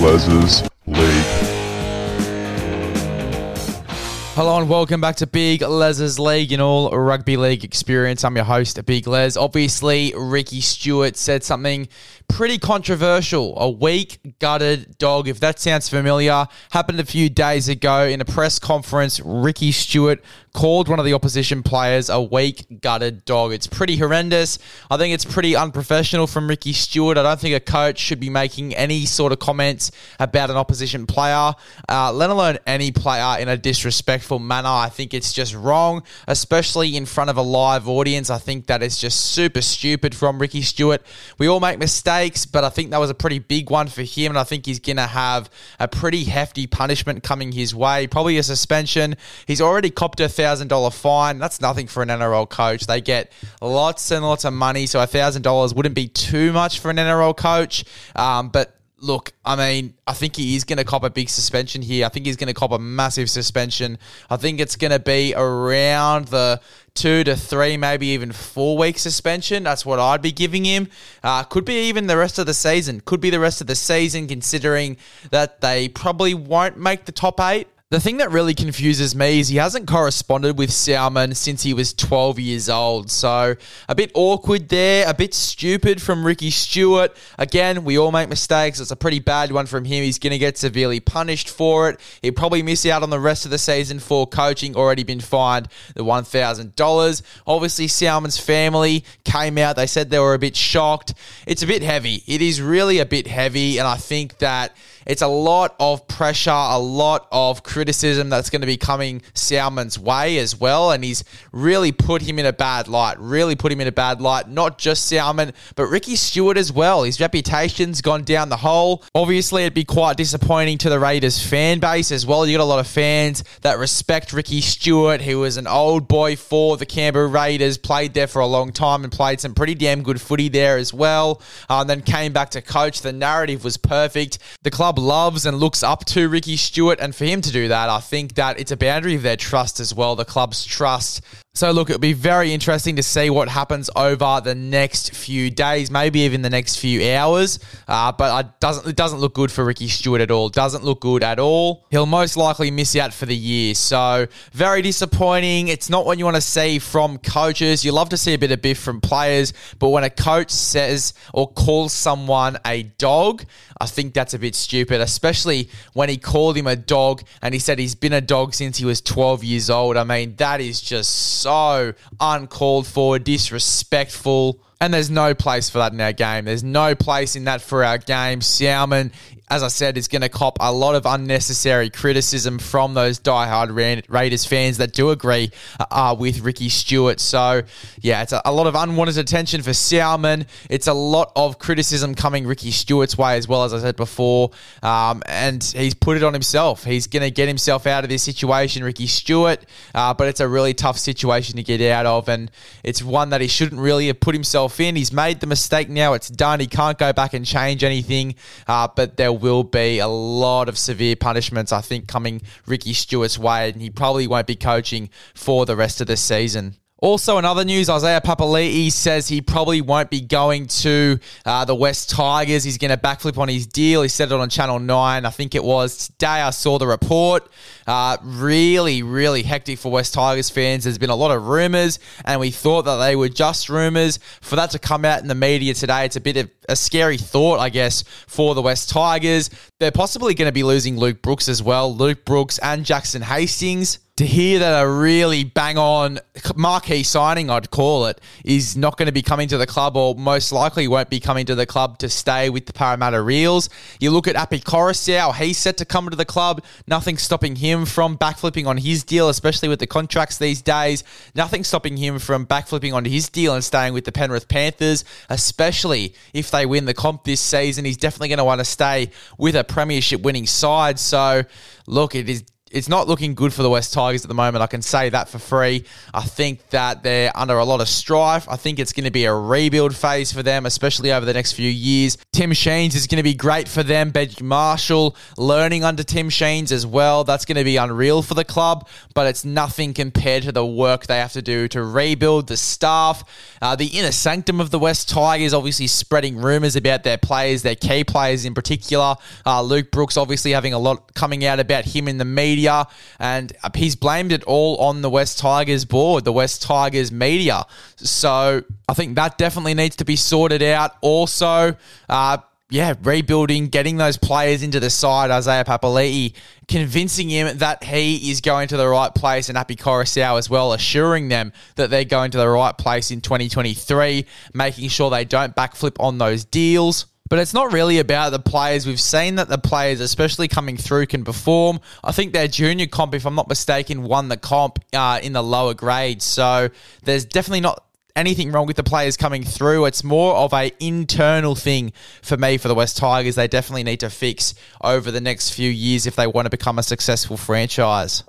Les's League. Hello and welcome back to Big Les's League and all rugby league experience. I'm your host, Big Les. Obviously, Ricky Stuart said something pretty controversial. A weak, gutted dog, if that sounds familiar, happened a few days ago in a press conference. Ricky Stuart called one of the opposition players a weak, gutted dog. It's pretty horrendous. I think it's pretty unprofessional from Ricky Stuart. I don't think a coach should be making any sort of comments about an opposition player, uh, let alone any player in a disrespectful manner. I think it's just wrong, especially in front of a live audience. I think that is just super stupid from Ricky Stuart. We all make mistakes, but I think that was a pretty big one for him, and I think he's going to have a pretty hefty punishment coming his way. Probably a suspension. He's already copped a thousand dollar fine. That's nothing for an NRL coach. They get lots and lots of money, so a thousand dollars wouldn't be too much for an NRL coach. Um, but look, I mean, I think he is going to cop a big suspension here. I think he's going to cop a massive suspension. I think it's going to be around the two to three, maybe even four week suspension. That's what I'd be giving him. Uh, could be even the rest of the season. Could be the rest of the season, considering that they probably won't make the top eight. The thing that really confuses me is he hasn't corresponded with Salmon since he was 12 years old. So a bit awkward there, a bit stupid from Ricky Stuart. Again, we all make mistakes. It's a pretty bad one from him. He's going to get severely punished for it. He'll probably miss out on the rest of the season for coaching, already been fined the $1,000. Obviously, Salmon's family came out. They said they were a bit shocked. It's a bit heavy. It is really a bit heavy. And I think that it's a lot of pressure, a lot of criticism that's going to be coming Salmon's way as well. And he's really put him in a bad light, really put him in a bad light. Not just Salmon, but Ricky Stuart as well. His reputation's gone down the hole. Obviously, it'd be quite disappointing to the Raiders fan base as well. You got a lot of fans that respect Ricky Stuart, He was an old boy for the Canberra Raiders, played there for a long time and played some pretty damn good footy there as well. Uh, and then came back to coach. The narrative was perfect. The club loves and looks up to Ricky Stuart. and for him to do that, I think that it's a boundary of their trust as well, the club's trust. So, look, it'll be very interesting to see what happens over the next few days, maybe even the next few hours. Uh, but it doesn't, it doesn't look good for Ricky Stuart at all. Doesn't look good at all. He'll most likely miss out for the year. So, very disappointing. It's not what you want to see from coaches. You love to see a bit of biff from players, but when a coach says or calls someone a dog, I think that's a bit stupid, especially when he called him a dog and he said he's been a dog since he was 12 years old. I mean, that is just so uncalled for, disrespectful. And there's no place for that in our game. There's no place in that for our game. Salmon, as I said, is going to cop a lot of unnecessary criticism from those diehard Raiders fans that do agree uh, with Ricky Stuart. So, yeah, it's a, a, lot of unwanted attention for Salmon. It's a lot of criticism coming Ricky Stuart's way as well, as I said before. Um, and he's put it on himself. He's going to get himself out of this situation, Ricky Stuart. Uh, but it's a really tough situation to get out of. And it's one that he shouldn't really have put himself in. He's made the mistake now. It's done. He can't go back and change anything. Uh, but there will be a lot of severe punishments, I think, coming Ricky Stuart's way. And he probably won't be coaching for the rest of the season. Also, in other news, Isaiah Papali'i says he probably won't be going to uh, the West Tigers. He's going to backflip on his deal. He said it on Channel 9. I think it was today I saw the report. Uh, really, really hectic for West Tigers fans. There's been a lot of rumours, and we thought that they were just rumours. For that to come out in the media today, it's a bit of a scary thought, I guess, for the West Tigers. They're possibly going to be losing Luke Brooks as well. Luke Brooks and Jackson Hastings to hear that a really bang on marquee signing, I'd call it, is not going to be coming to the club or most likely won't be coming to the club to stay with the Parramatta Eels. You look at Api Koroisau, he's set to come to the club. Nothing stopping him from backflipping on his deal, especially with the contracts these days. Nothing stopping him from backflipping on his deal and staying with the Penrith Panthers, especially if they win the comp this season. He's definitely going to want to stay with a premiership winning side. So, look, it is it's not looking good for the West Tigers at the moment. I can say that for free. I think that they're under a lot of strife. I think it's going to be a rebuild phase for them, especially over the next few years. Tim Sheens is going to be great for them. Benji Marshall learning under Tim Sheens as well. That's going to be unreal for the club, but it's nothing compared to the work they have to do to rebuild the staff. Uh, the inner sanctum of the West Tigers, obviously spreading rumours about their players, their key players in particular. Uh, Luke Brooks obviously having a lot coming out about him in the media media, and he's blamed it all on the West Tigers board, the West Tigers media. So I think that definitely needs to be sorted out. Also, uh, yeah, rebuilding, getting those players into the side, Isaiah Papali'i, convincing him that he is going to the right place, and Api Koroisau as well, assuring them that they're going to the right place in 2023, making sure they don't backflip on those deals. But it's not really about the players. We've seen that the players, especially coming through, can perform. I think their junior comp, if I'm not mistaken, won the comp uh, in the lower grades. So there's definitely not anything wrong with the players coming through. It's more of a internal thing for me for the West Tigers. They definitely need to fix over the next few years if they want to become a successful franchise.